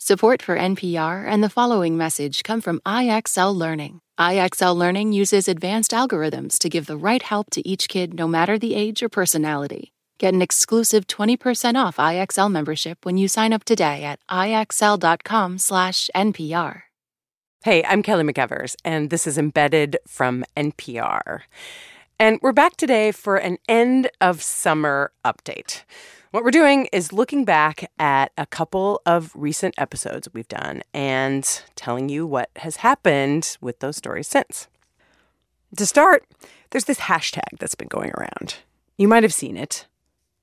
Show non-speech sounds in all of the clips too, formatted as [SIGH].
Support for NPR and the following message come from IXL Learning. IXL Learning uses advanced algorithms to give the right help to each kid no matter the age or personality. Get an exclusive 20% off IXL membership when you sign up today at ixl.com/npr. Hey, I'm Kelly McEvers, and this is Embedded from NPR. And we're back today for an end of summer update. What we're doing is looking back at a couple of recent episodes we've done and telling you what has happened with those stories since. To start, there's this hashtag that's been going around. You might have seen it.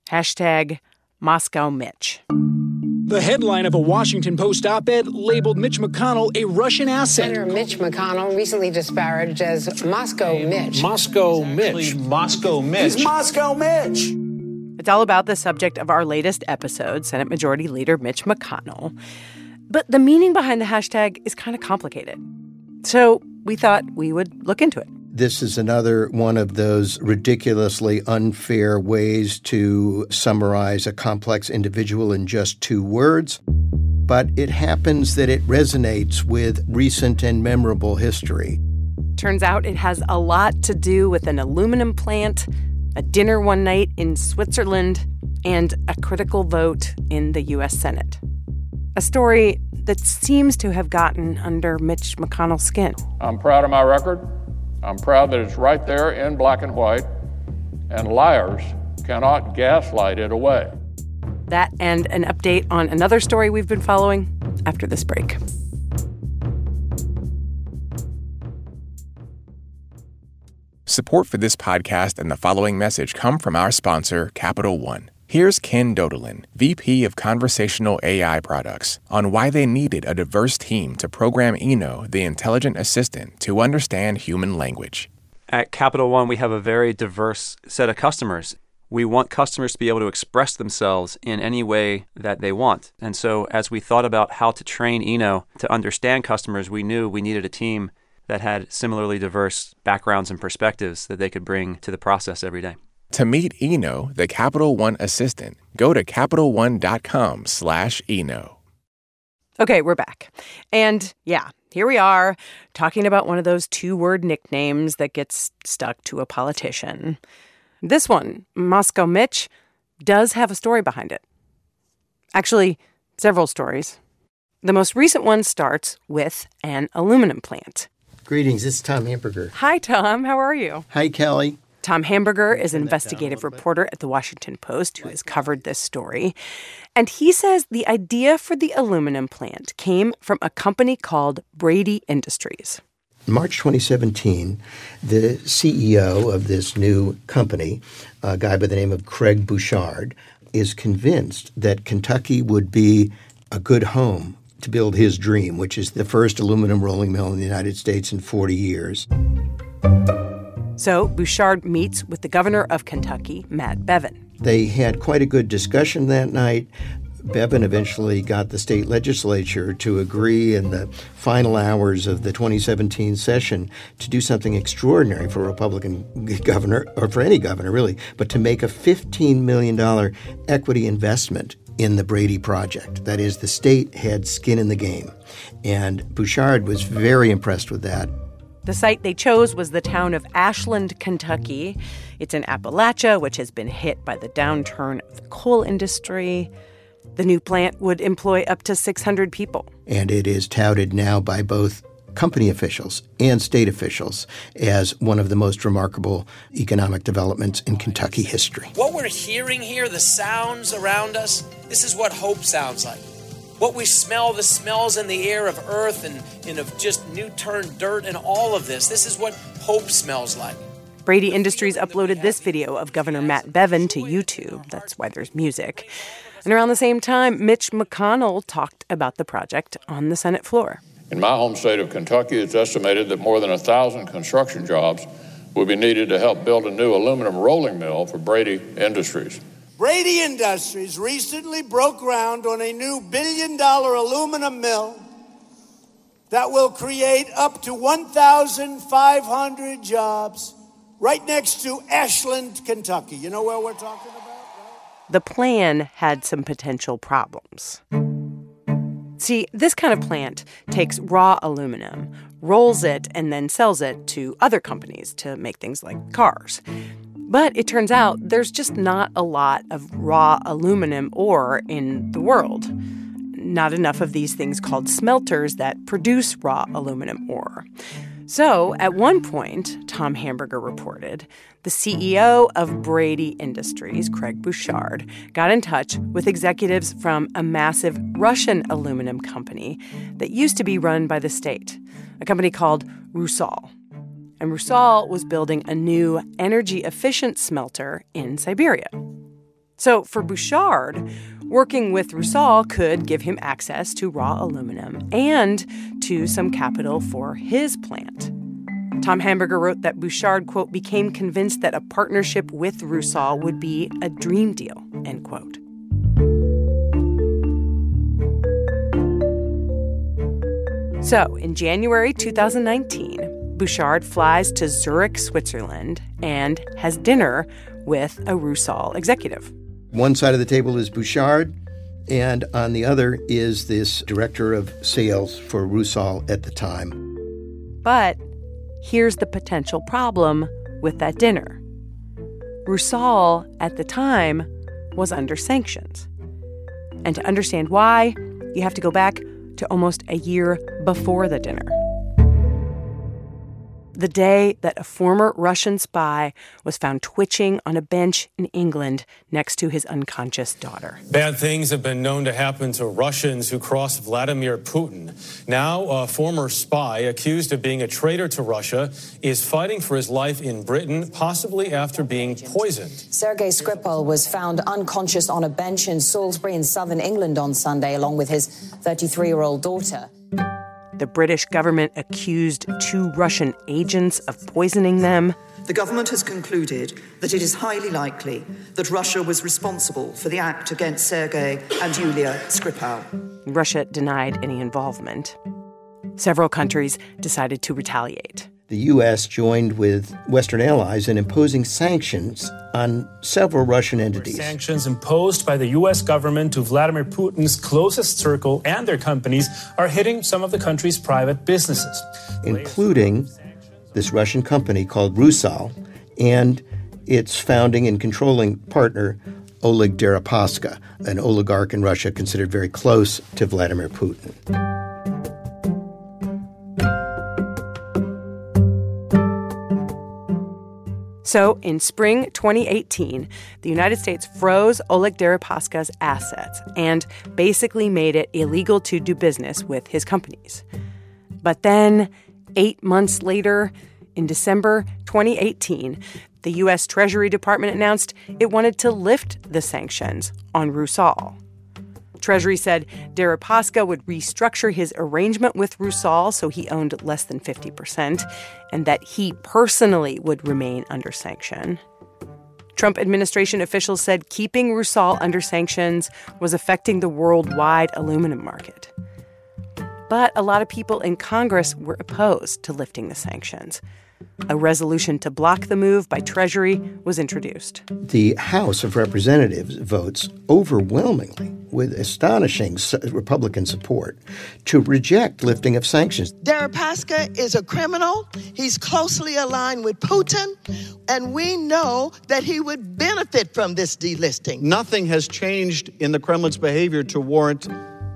Hashtag Moscow Mitch. The headline of a Washington Post op ed labeled Mitch McConnell a Russian asset. Senator Mitch McConnell, recently disparaged as Moscow Mitch. Moscow Mitch. Moscow Mitch. He's Moscow Mitch. It's all about the subject of our latest episode, Senate Majority Leader Mitch McConnell. But the meaning behind the hashtag is kind of complicated. So we thought we would look into it. This is another one of those ridiculously unfair ways to summarize a complex individual in just two words. But it happens that it resonates with recent and memorable history. Turns out it has a lot to do with an aluminum plant a dinner one night in Switzerland, and a critical vote in the U.S. Senate. A story that seems to have gotten under Mitch McConnell's skin. I'm proud of my record. I'm proud that it's right there in black and white, and liars cannot gaslight it away. That and an update on another story we've been following after this break. Support for this podcast and the following message come from our sponsor, Capital One. Here's Ken Dodelin, VP of Conversational AI Products, on why they needed a diverse team to program Eno, the intelligent assistant, to understand human language. At Capital One, we have a very diverse set of customers. We want customers to be able to express themselves in any way that they want. And so, as we thought about how to train Eno to understand customers, we knew we needed a team that had similarly diverse backgrounds and perspectives that they could bring to the process every day. To meet Eno, the Capital One assistant, go to CapitalOne.com slash Eno. Okay, we're back. And yeah, here we are talking about one of those two-word nicknames that gets stuck to a politician. This one, Moscow Mitch, does have a story behind it. Actually, several stories. The most recent one starts with an aluminum plant. Greetings, this is Tom Hamburger. Hi, Tom. How are you? Hi, Kelly. Tom Hamburger is an investigative reporter at the Washington Post who has covered this story. And he says the idea for the aluminum plant came from a company called Braidy Industries. March 2017, the CEO of this new company, a guy by the name of Craig Bouchard, is convinced that Kentucky would be a good home to build his dream, which is the first aluminum rolling mill in the United States in 40 years. So Bouchard meets with the governor of Kentucky, Matt Bevin. They had quite a good discussion that night. Bevin eventually got the state legislature to agree in the final hours of the 2017 session to do something extraordinary for a Republican governor, or for any governor really, but to make a $15 million equity investment in the Braidy project. That is, the state had skin in the game. And Bouchard was very impressed with that. The site they chose was the town of Ashland, Kentucky. It's in Appalachia, which has been hit by the downturn of the coal industry. The new plant would employ up to 600 people. And it is touted now by both company officials and state officials as one of the most remarkable economic developments in Kentucky history. What we're hearing here, the sounds around us, this is what hope sounds like. What we smell, the smells in the air of earth and, and of just new turned dirt and all of this, this is what hope smells like. Braidy Industries uploaded this video of Governor Matt Bevin to YouTube. That's why there's music. And around the same time, Mitch McConnell talked about the project on the Senate floor. In my home state of Kentucky, it's estimated that more than a thousand construction jobs will be needed to help build a new aluminum rolling mill for Braidy Industries. Braidy Industries recently broke ground on a new billion dollar aluminum mill that will create up to 1,500 jobs right next to Ashland, Kentucky. You know where we're talking about? The plan had some potential problems. See, this kind of plant takes raw aluminum, rolls it, and then sells it to other companies to make things like cars. But it turns out there's just not a lot of raw aluminum ore in the world. Not enough of these things called smelters that produce raw aluminum ore. So, at one point, Tom Hamburger reported, the CEO of Braidy Industries, Craig Bouchard, got in touch with executives from a massive Russian aluminum company that used to be run by the state, a company called Rusal. And Rusal was building a new energy efficient smelter in Siberia. So, for Bouchard, working with Rusal could give him access to raw aluminum and to some capital for his plant. Tom Hamburger wrote that Bouchard, quote, became convinced that a partnership with Rusal would be a dream deal, end quote. So, in January 2019, Bouchard flies to Zurich, Switzerland, and has dinner with a Rusal executive. One side of the table is Bouchard, and on the other is this director of sales for Rusal at the time. But here's the potential problem with that dinner Rusal at the time was under sanctions. And to understand why, you have to go back to almost a year before the dinner the day that a former Russian spy was found twitching on a bench in England next to his unconscious daughter. Bad things have been known to happen to Russians who cross Vladimir Putin. Now, a former spy accused of being a traitor to Russia is fighting for his life in Britain, possibly after being poisoned. Sergei Skripal was found unconscious on a bench in Salisbury in southern England on Sunday, along with his 33 year old daughter. The British government accused two Russian agents of poisoning them. The government has concluded that it is highly likely that Russia was responsible for the act against Sergei and Yulia Skripal. Russia denied any involvement. Several countries decided to retaliate the U.S. joined with Western allies in imposing sanctions on several Russian entities. Sanctions imposed by the U.S. government to Vladimir Putin's closest circle and their companies are hitting some of the country's private businesses, including this Russian company called Rusal and its founding and controlling partner, Oleg Deripaska, an oligarch in Russia considered very close to Vladimir Putin. So, in spring 2018, the United States froze Oleg Deripaska's assets and basically made it illegal to do business with his companies. But then, eight months later, in December 2018, the U.S. Treasury Department announced it wanted to lift the sanctions on Rusal. Treasury said Deripaska would restructure his arrangement with Rusal so he owned less than 50%, and that he personally would remain under sanction. Trump administration officials said keeping Rusal under sanctions was affecting the worldwide aluminum market. But a lot of people in Congress were opposed to lifting the sanctions. A resolution to block the move by Treasury was introduced. The House of Representatives votes overwhelmingly, with astonishing Republican support, to reject lifting of sanctions. Deripaska is a criminal. He's closely aligned with Putin, and we know that he would benefit from this delisting. Nothing has changed in the Kremlin's behavior to warrant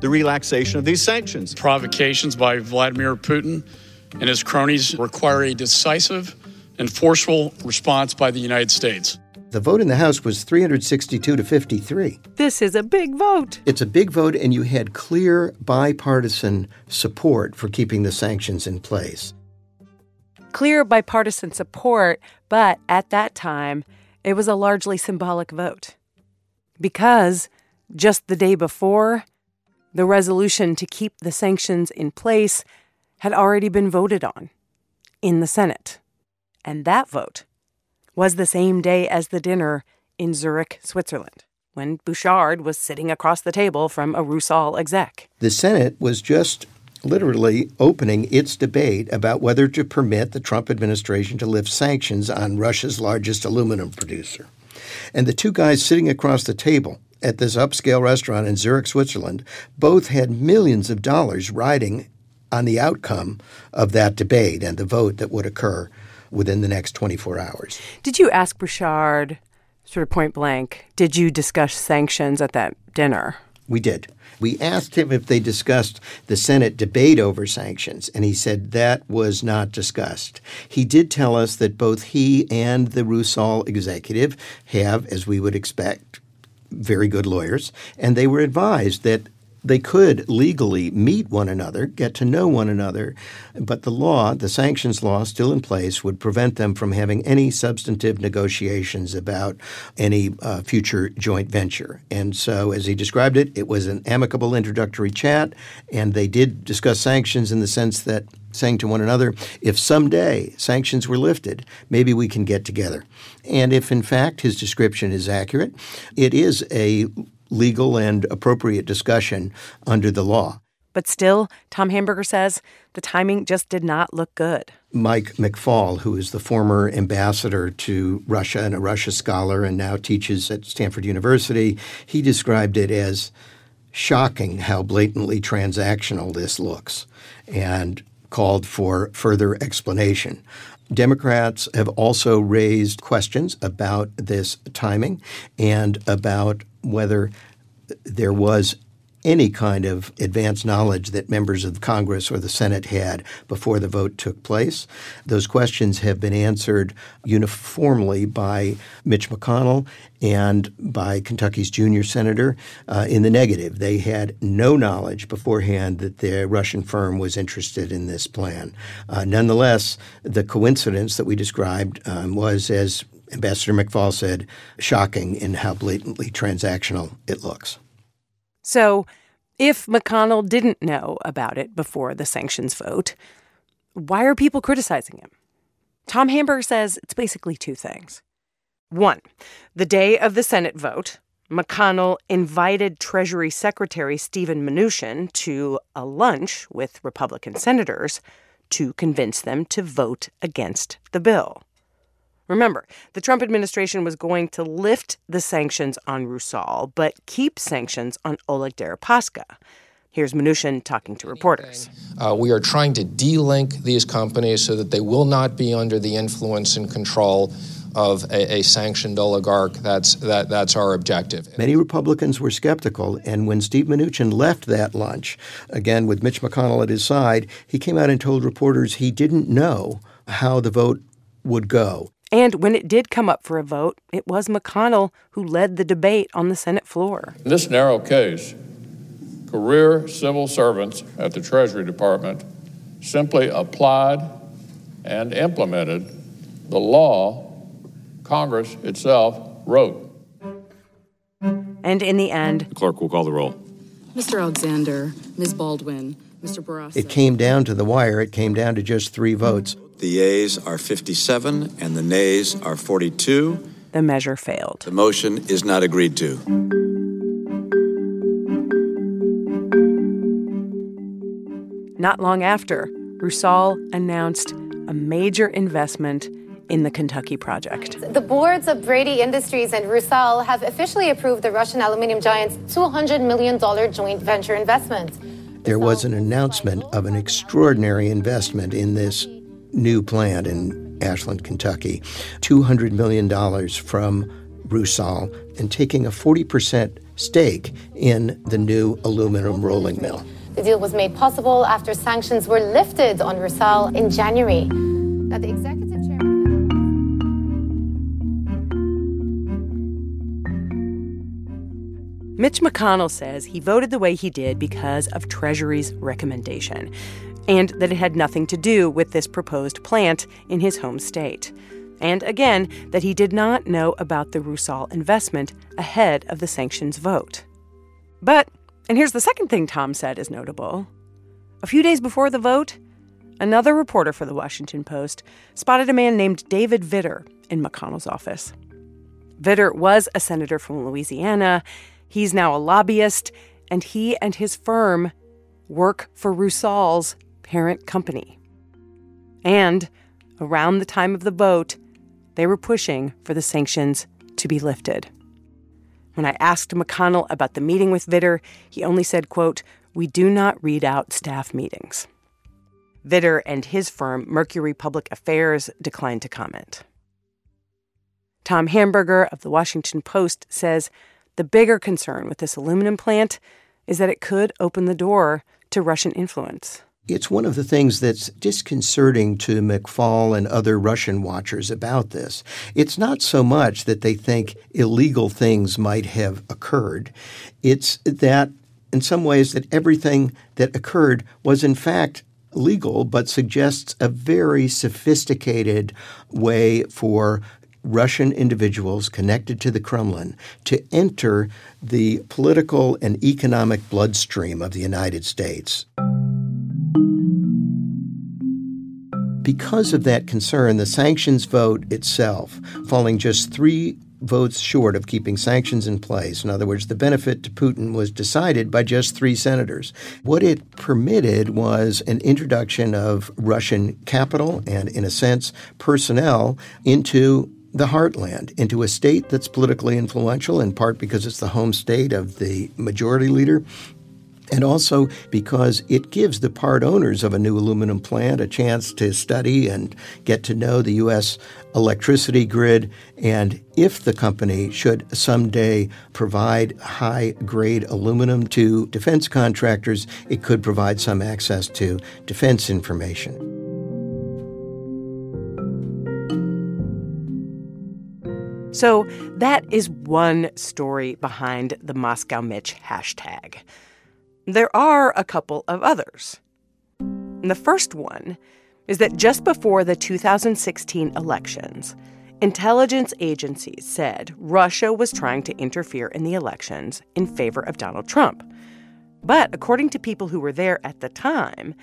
the relaxation of these sanctions. Provocations by Vladimir Putin and his cronies require a decisive and forceful response by the United States. The vote in the House was 362 to 53. This is a big vote. It's a big vote, and you had clear bipartisan support for keeping the sanctions in place. Clear bipartisan support, but at that time, it was a largely symbolic vote. Because just the day before, the resolution to keep the sanctions in place had already been voted on in the Senate. And that vote was the same day as the dinner in Zurich, Switzerland, when Bouchard was sitting across the table from a Rusal exec. The Senate was just literally opening its debate about whether to permit the Trump administration to lift sanctions on Russia's largest aluminum producer. And the two guys sitting across the table at this upscale restaurant in Zurich, Switzerland, both had millions of dollars riding on the outcome of that debate and the vote that would occur within the next 24 hours. Did you ask Bouchard, sort of point blank, did you discuss sanctions at that dinner? We did. We asked him if they discussed the Senate debate over sanctions, and he said that was not discussed. He did tell us that both he and the Rusal executive have, as we would expect, very good lawyers, and they were advised that they could legally meet one another, get to know one another, but the law, the sanctions law still in place, would prevent them from having any substantive negotiations about any uh, future joint venture. And so, as he described it, it was an amicable introductory chat, and they did discuss sanctions in the sense that saying to one another, if someday sanctions were lifted, maybe we can get together. And if in fact his description is accurate, it is a legal and appropriate discussion under the law. But still, Tom Hamburger says the timing just did not look good. Mike McFaul, who is the former ambassador to Russia and a Russia scholar and now teaches at Stanford University, he described it as shocking how blatantly transactional this looks and called for further explanation. Democrats have also raised questions about this timing and about whether there was any kind of advance knowledge that members of Congress or the Senate had before the vote took place. Those questions have been answered uniformly by Mitch McConnell and by Kentucky's junior senator uh, in the negative. They had no knowledge beforehand that the Russian firm was interested in this plan. Uh, nonetheless, the coincidence that we described um, was, as Ambassador McFaul said, shocking in how blatantly transactional it looks. So, if McConnell didn't know about it before the sanctions vote, why are people criticizing him? Tom Hamburger says it's basically two things. One, the day of the Senate vote, McConnell invited Treasury Secretary Steven Mnuchin to a lunch with Republican senators to convince them to vote against the bill. Remember, the Trump administration was going to lift the sanctions on Rusal, but keep sanctions on Oleg Deripaska. Here's Mnuchin talking to reporters. Uh, we are trying to delink these companies so that they will not be under the influence and control of a, a, sanctioned oligarch. That's that, that's our objective. Many Republicans were skeptical, and when Steve Mnuchin left that lunch, again with Mitch McConnell at his side, he came out and told reporters he didn't know how the vote would go. And when it did come up for a vote, it was McConnell who led the debate on the Senate floor. In this narrow case, career civil servants at the Treasury Department simply applied and implemented the law Congress itself wrote. And in the end, the clerk will call the roll. Mr. Alexander, Ms. Baldwin, Mr. Barrasso. It came down to the wire. It came down to just three votes. The yeas are 57 and the nays are 42. The measure failed. The motion is not agreed to. Not long after, Rusal announced a major investment in the Kentucky project. The boards of Braidy Industries and Rusal have officially approved the Russian aluminum giant's $200 million joint venture investment. There was an announcement of an extraordinary investment in this new plant in Ashland, Kentucky, $200 million from Rusal and taking a 40% stake in the new aluminum rolling mill. The deal was made possible after sanctions were lifted on Rusal in January. Now, the executive chairman. Mitch McConnell says he voted the way he did because of Treasury's recommendation and that it had nothing to do with this proposed plant in his home state. And again, that he did not know about the Rusal investment ahead of the sanctions vote. But, and here's the second thing Tom said is notable a few days before the vote, another reporter for the Washington Post spotted a man named David Vitter in McConnell's office. Vitter was a senator from Louisiana. He's now a lobbyist, and he and his firm work for Rusal's parent company. And around the time of the vote, they were pushing for the sanctions to be lifted. When I asked McConnell about the meeting with Vitter, he only said, quote, We do not read out staff meetings. Vitter and his firm, Mercury Public Affairs, declined to comment. Tom Hamburger of the Washington Post says the bigger concern with this aluminum plant is that it could open the door to Russian influence. It's one of the things that's disconcerting to McFaul and other Russian watchers about this. It's not so much that they think illegal things might have occurred. It's that in some ways that everything that occurred was in fact legal but suggests a very sophisticated way for Russian individuals connected to the Kremlin to enter the political and economic bloodstream of the United States. Because of that concern, the sanctions vote itself, falling just three votes short of keeping sanctions in place. In other words, the benefit to Putin was decided by just three senators. What it permitted was an introduction of Russian capital and, in a sense, personnel into the heartland, into a state that's politically influential, in part because it's the home state of the majority leader, and also because it gives the part owners of a new aluminum plant a chance to study and get to know the U.S. electricity grid. And if the company should someday provide high grade aluminum to defense contractors, it could provide some access to defense information. So, that is one story behind the Moscow Mitch hashtag. There are a couple of others. And the first one is that just before the 2016 elections, intelligence agencies said Russia was trying to interfere in the elections in favor of Donald Trump. But according to people who were there at the time,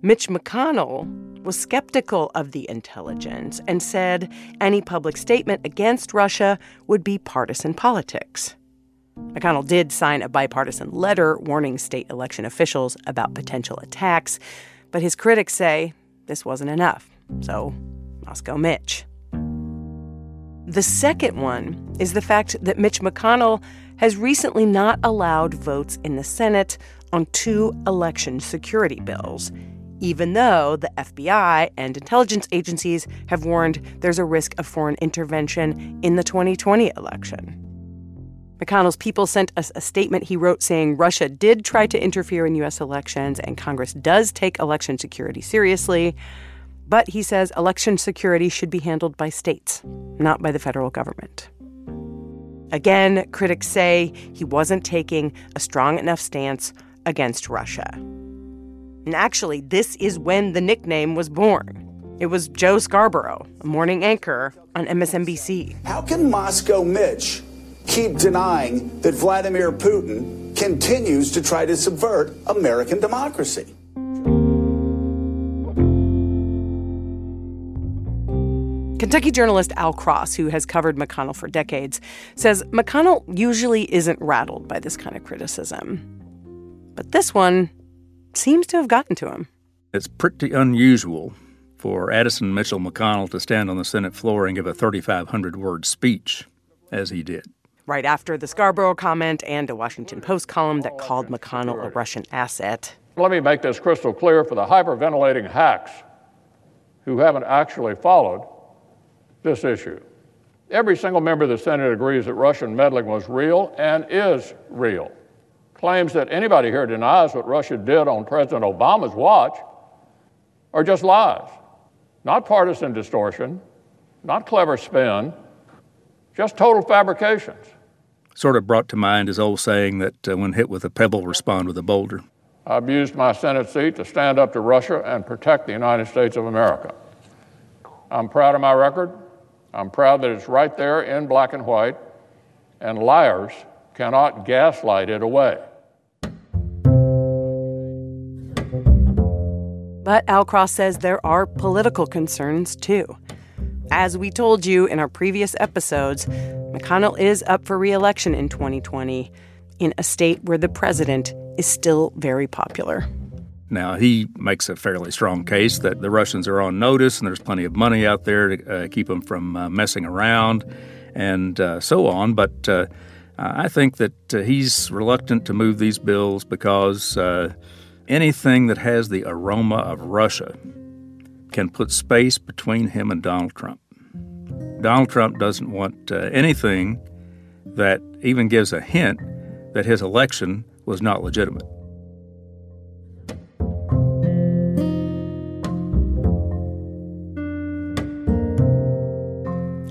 Mitch McConnell was skeptical of the intelligence and said any public statement against Russia would be partisan politics. McConnell did sign a bipartisan letter warning state election officials about potential attacks, but his critics say this wasn't enough. So, Moscow Mitch. The second one is the fact that Mitch McConnell has recently not allowed votes in the Senate on two election security bills, even though the FBI and intelligence agencies have warned there's a risk of foreign intervention in the 2020 election. McConnell's people sent us a statement he wrote saying Russia did try to interfere in U.S. elections and Congress does take election security seriously. But he says election security should be handled by states, not by the federal government. Again, critics say he wasn't taking a strong enough stance against Russia. And actually, this is when the nickname was born. It was Joe Scarborough, a morning anchor on MSNBC. How can Moscow Mitch keep denying that Vladimir Putin continues to try to subvert American democracy. Kentucky journalist Al Cross, who has covered McConnell for decades, says McConnell usually isn't rattled by this kind of criticism. But this one seems to have gotten to him. It's pretty unusual for Addison Mitchell McConnell to stand on the Senate floor and give a 3,500 word speech, as he did right after the Scarborough comment and a Washington Post column that called McConnell a Russian asset. Let me make this crystal clear for the hyperventilating hacks who haven't actually followed this issue. Every single member of the Senate agrees that Russian meddling was real and is real. Claims that anybody here denies what Russia did on President Obama's watch are just lies, not partisan distortion, not clever spin, just total fabrications sort of brought to mind his old saying that uh, when hit with a pebble, respond with a boulder. I've used my Senate seat to stand up to Russia and protect the United States of America. I'm proud of my record. I'm proud that it's right there in black and white, and liars cannot gaslight it away. But Al Cross says there are political concerns too. As we told you in our previous episodes, McConnell is up for reelection in 2020 in a state where the president is still very popular. Now, he makes a fairly strong case that the Russians are on notice and there's plenty of money out there to uh, keep them from uh, messing around and uh, so on. But uh, I think that uh, he's reluctant to move these bills because uh, anything that has the aroma of Russia can put space between him and Donald Trump. Donald Trump doesn't want uh, anything that even gives a hint that his election was not legitimate.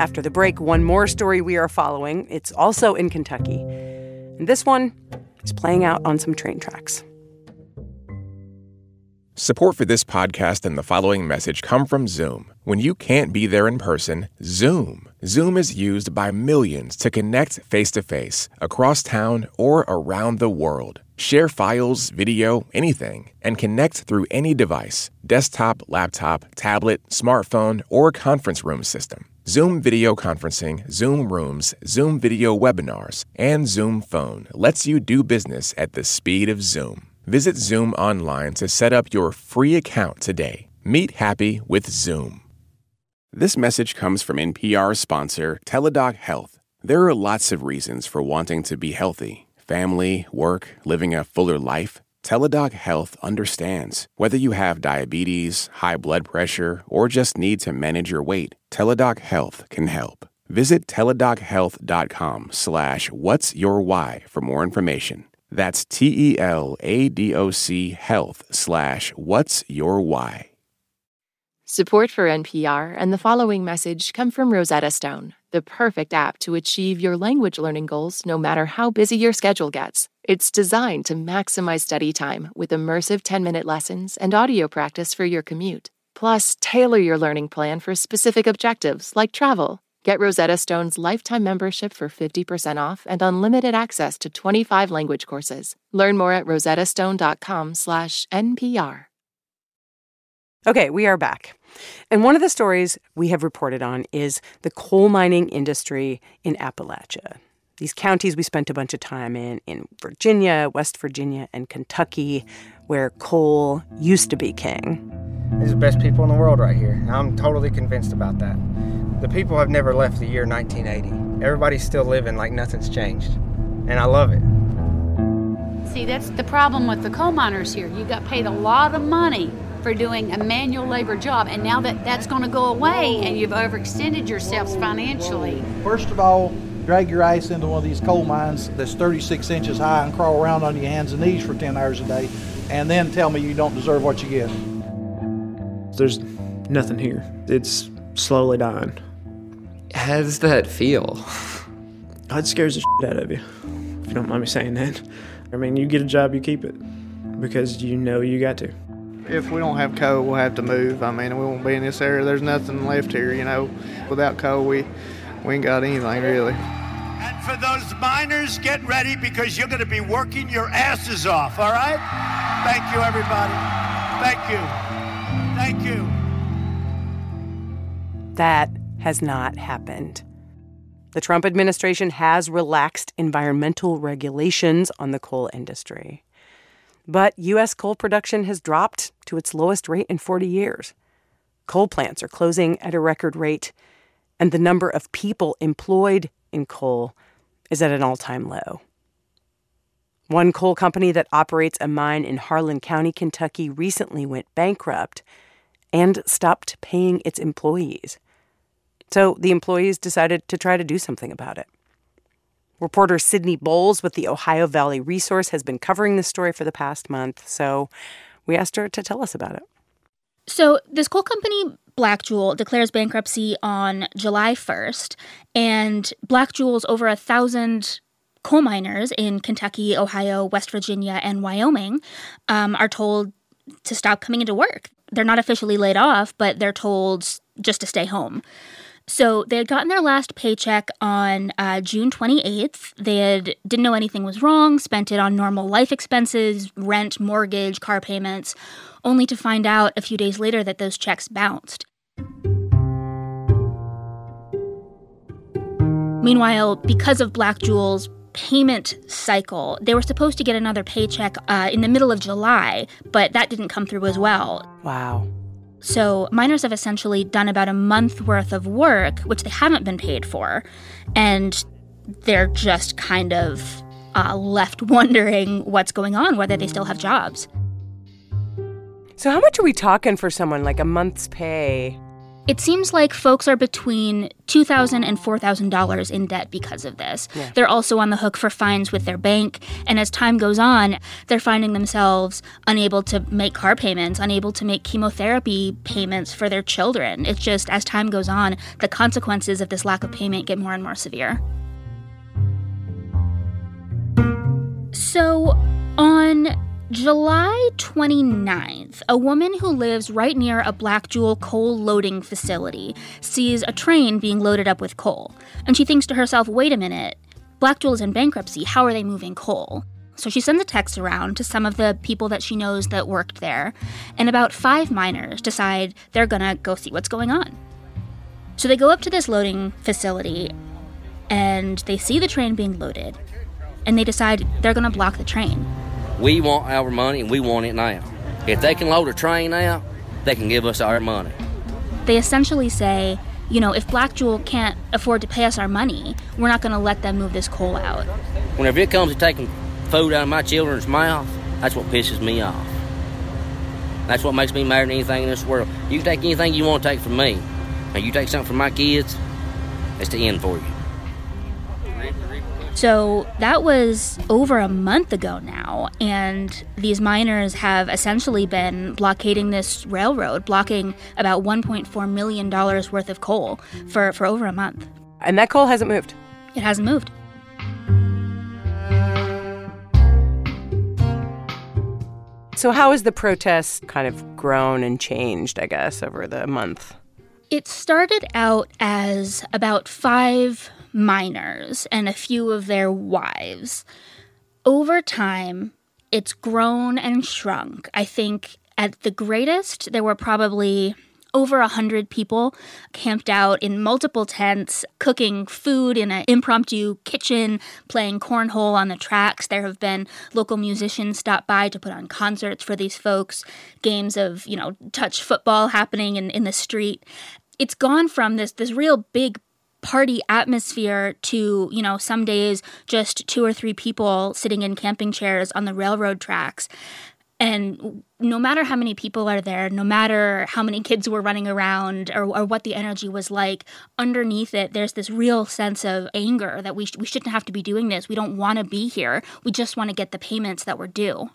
After the break, one more story we are following. It's also in Kentucky. And this one is playing out on some train tracks. Support for this podcast and the following message come from Zoom. When you can't be there in person, Zoom. Zoom is used by millions to connect face to face, across town, or around the world. Share files, video, anything, and connect through any device desktop, laptop, tablet, smartphone, or conference room system. Zoom video conferencing, Zoom rooms, Zoom video webinars, and Zoom phone lets you do business at the speed of Zoom. Visit Zoom online to set up your free account today. Meet happy with Zoom. This message comes from NPR sponsor Teladoc Health. There are lots of reasons for wanting to be healthy family, work, living a fuller life. Teladoc Health understands. Whether you have diabetes, high blood pressure, or just need to manage your weight, Teladoc Health can help. Visit teladochealth.com slash what's your why for more information. That's T-E-L-A-D-O-C health slash what's your why. Support for NPR and the following message come from Rosetta Stone, the perfect app to achieve your language learning goals no matter how busy your schedule gets. It's designed to maximize study time with immersive 10 minute lessons and audio practice for your commute. Plus, tailor your learning plan for specific objectives like travel. Get Rosetta Stone's lifetime membership for 50% off and unlimited access to 25 language courses. Learn more at rosettastone.com/npr. Okay, we are back. And one of the stories we have reported on is the coal mining industry in Appalachia. These counties we spent a bunch of time in, in Virginia, West Virginia, and Kentucky, where coal used to be king. These are the best people in the world right here. I'm totally convinced about that. The people have never left the year 1980. Everybody's still living like nothing's changed. And I love it. See, that's the problem with the coal miners here. You got paid a lot of money for doing a manual labor job, and now that that's going to go away and you've overextended yourselves financially. First of all, drag your ass into one of these coal mines that's 36 inches high and crawl around on your hands and knees for 10 hours a day, and then tell me you don't deserve what you get. There's nothing here. It's slowly dying. How does that feel? It scares the shit out of you, if you don't mind me saying that. I mean, you get a job, you keep it because you know you got to. If we don't have coal, we'll have to move. I mean, we won't be in this area. There's nothing left here, you know. Without coal, we, we ain't got anything really. And for those miners, get ready because you're going to be working your asses off, all right? Thank you, everybody. Thank you. Thank you. That has not happened. The Trump administration has relaxed environmental regulations on the coal industry. But U.S. coal production has dropped to its lowest rate in 40 years. Coal plants are closing at a record rate, and the number of people employed in coal is at an all time low. One coal company that operates a mine in Harlan County, Kentucky, recently went bankrupt and stopped paying its employees. So the employees decided to try to do something about it. Reporter Sydney Boles with the Ohio Valley Resource has been covering this story for the past month, so we asked her to tell us about it. So, this coal company, Black Jewel, declares bankruptcy on July 1st, and Black Jewel's over a thousand coal miners in Kentucky, Ohio, West Virginia, and Wyoming um, are told to stop coming into work. They're not officially laid off, but they're told just to stay home. So they had gotten their last paycheck on uh, June 28th. They had, didn't know anything was wrong, spent it on normal life expenses, rent, mortgage, car payments, only to find out a few days later that those checks bounced. Meanwhile, because of Black Jewel's payment cycle, they were supposed to get another paycheck uh, in the middle of July, but that didn't come through as well. Wow. So, miners have essentially done about a month worth of work, which they haven't been paid for. And they're just kind of uh, left [LAUGHS] wondering what's going on, whether they still have jobs. So, how much are we talking for someone like a month's pay? It seems like folks are between $2,000 and $4,000 in debt because of this. Yeah. They're also on the hook for fines with their bank. And as time goes on, they're finding themselves unable to make car payments, unable to make chemotherapy payments for their children. It's just as time goes on, the consequences of this lack of payment get more and more severe. So, on July 29th, a woman who lives right near a Black Jewel coal loading facility sees a train being loaded up with coal. And she thinks to herself, wait a minute, Black Jewel is in bankruptcy. How are they moving coal? So she sends a text around to some of the people that she knows that worked there, and about five miners decide they're gonna go see what's going on. So they go up to this loading facility and they see the train being loaded, and they decide they're gonna block the train. We want our money and we want it now. If they can load a train now, they can give us our money. They essentially say, you know, if Black Jewel can't afford to pay us our money, we're not going to let them move this coal out. Whenever it comes to taking food out of my children's mouth, that's what pisses me off. That's what makes me mad than anything in this world. You can take anything you want to take from me, and you take something from my kids, it's the end for you. So that was over a month ago now, and these miners have essentially been blockading this railroad, blocking about $1.4 million worth of coal for, for over a month. And that coal hasn't moved. It hasn't moved. So, how has the protest kind of grown and changed, I guess, over the month? It started out as about five miners and a few of their wives. Over time, it's grown and shrunk. I think at the greatest, there were probably over a hundred people camped out in multiple tents, cooking food in an impromptu kitchen, playing cornhole on the tracks. There have been local musicians stop by to put on concerts for these folks, games of, you know, touch football happening in, in the street. It's gone from this this real big party atmosphere to, you know, some days just two or three people sitting in camping chairs on the railroad tracks. And no matter how many people are there, no matter how many kids were running around or, or what the energy was like, underneath it, there's this real sense of anger that we, sh- we shouldn't have to be doing this. We don't want to be here. We just want to get the payments that we're due.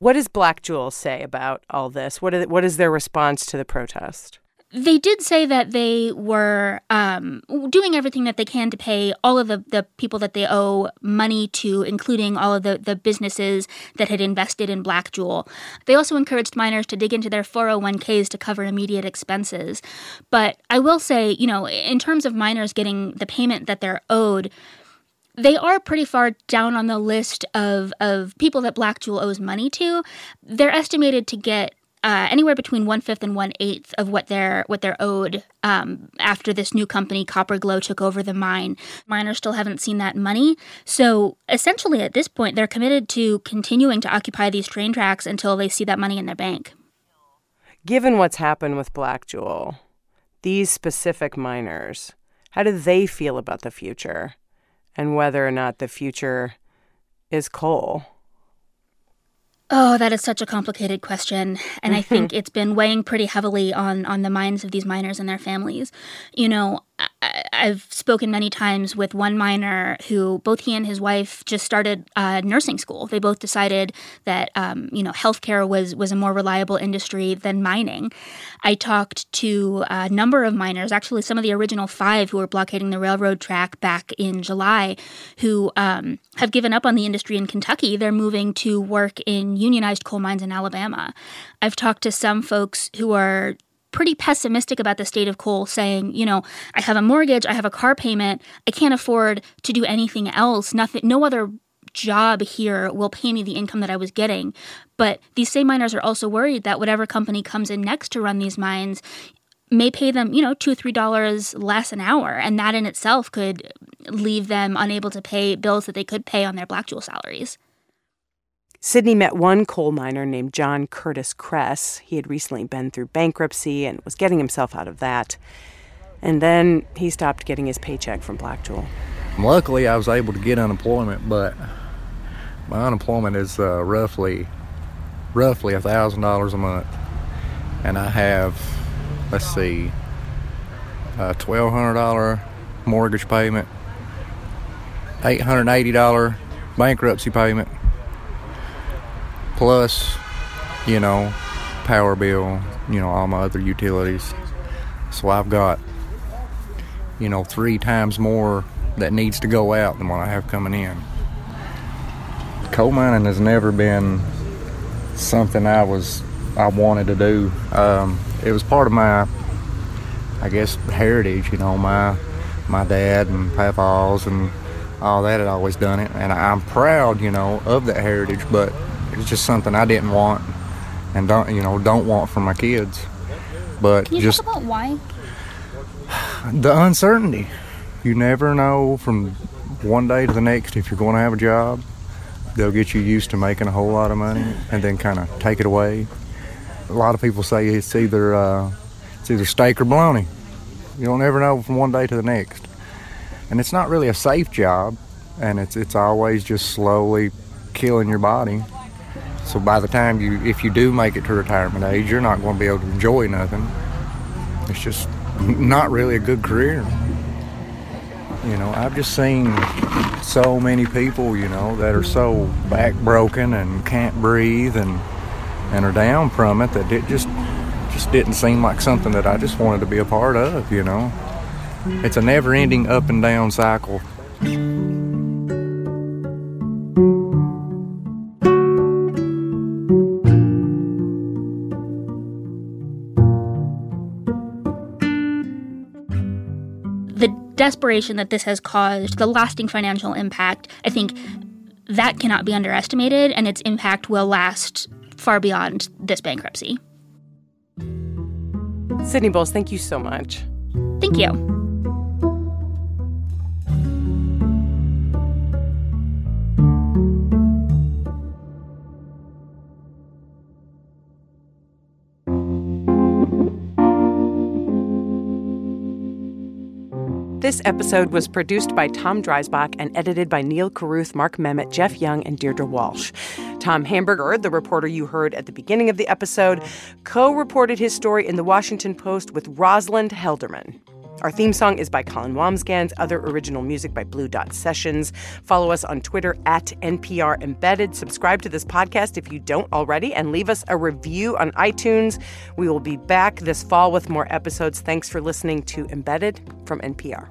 What does Black Jewel say about all this? What what is their response to the protest? They did say that they were um, doing everything that they can to pay all of the, the people that they owe money to, including all of the, the businesses that had invested in Black Jewel. They also encouraged miners to dig into their 401ks to cover immediate expenses. But I will say, you know, in terms of miners getting the payment that they're owed, they are pretty far down on the list of, of people that Black Jewel owes money to. They're estimated to get uh, anywhere between one fifth and one eighth of what they're what they're owed um, after this new company Kopper Glo took over the mine. Miners still haven't seen that money, so essentially at this point they're committed to continuing to occupy these train tracks until they see that money in their bank. Given what's happened with Black Jewel, these specific miners, how do they feel about the future, and whether or not the future is coal? Oh, that is such a complicated question, and I [LAUGHS] think it's been weighing pretty heavily on on the minds of these miners and their families. You know, I've spoken many times with one miner who both he and his wife just started uh, nursing school. They both decided that um, you know healthcare was was a more reliable industry than mining. I talked to a number of miners, actually some of the original five who were blockading the railroad track back in July, who um, have given up on the industry in Kentucky. They're moving to work in unionized coal mines in Alabama. I've talked to some folks who are pretty pessimistic about the state of coal, saying, you know, I have a mortgage, I have a car payment, I can't afford to do anything else. Nothing, no other job here will pay me the income that I was getting. But these same miners are also worried that whatever company comes in next to run these mines may pay them, you know, two, or three dollars less an hour. And that in itself could leave them unable to pay bills that they could pay on their Black Jewel salaries. Sydney met one coal miner named John Curtis Kress. He had recently been through bankruptcy and was getting himself out of that. And then he stopped getting his paycheck from Black Jewel. Luckily, I was able to get unemployment, but my unemployment is uh, roughly roughly a thousand dollars a month, and I have let's see, a twelve hundred dollar mortgage payment, eight hundred eighty dollar bankruptcy payment, plus you know power bill, you know all my other utilities. So I've got you know three times more that needs to go out than what I have coming in. Coal mining has never been something I was I wanted to do. Um, it was part of my, I guess, heritage. You know, my my dad and papa's and all that had always done it, and I'm proud, you know, of that heritage. But it's just something I didn't want, and don't you know don't want for my kids. But Can you just talk about why? the uncertainty. You never know from one day to the next if you're going to have a job. They'll get you used to making a whole lot of money and then kind of take it away. A lot of people say it's either uh, it's either steak or bologna. You don't ever know from one day to the next, and it's not really a safe job, and it's it's always just slowly killing your body. So by the time you, if you do make it to retirement age, you're not going to be able to enjoy nothing. It's just [LAUGHS] not really a good career. You know, I've just seen so many people, you know, that are so back broken and can't breathe and and are down from it that it just just didn't seem like something that I just wanted to be a part of, you know. It's a never-ending up and down cycle. Desperation that this has caused, the lasting financial impact, I think that cannot be underestimated, and its impact will last far beyond this bankruptcy. Sydney Boles, thank you so much. Thank you. This episode was produced by Tom Dreisbach and edited by Neil Carruth, Mark Memmott, Jeff Young, and Deirdre Walsh. Tom Hamburger, the reporter you heard at the beginning of the episode, co reported his story in the Washington Post with Rosalind Helderman. Our theme song is by Colin Wambsgans, other original music by Blue Dot Sessions. Follow us on Twitter at NPR Embedded. Subscribe to this podcast if you don't already, and leave us a review on iTunes. We will be back this fall with more episodes. Thanks for listening to Embedded from NPR.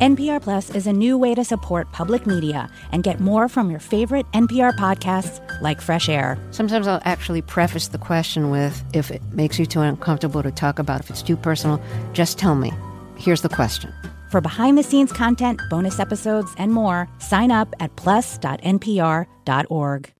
NPR Plus is a new way to support public media and get more from your favorite NPR podcasts like Fresh Air. Sometimes I'll actually preface the question with if it makes you too uncomfortable to talk about, if it's too personal, just tell me. Here's the question. For behind the scenes content, bonus episodes, and more, sign up at plus.npr.org.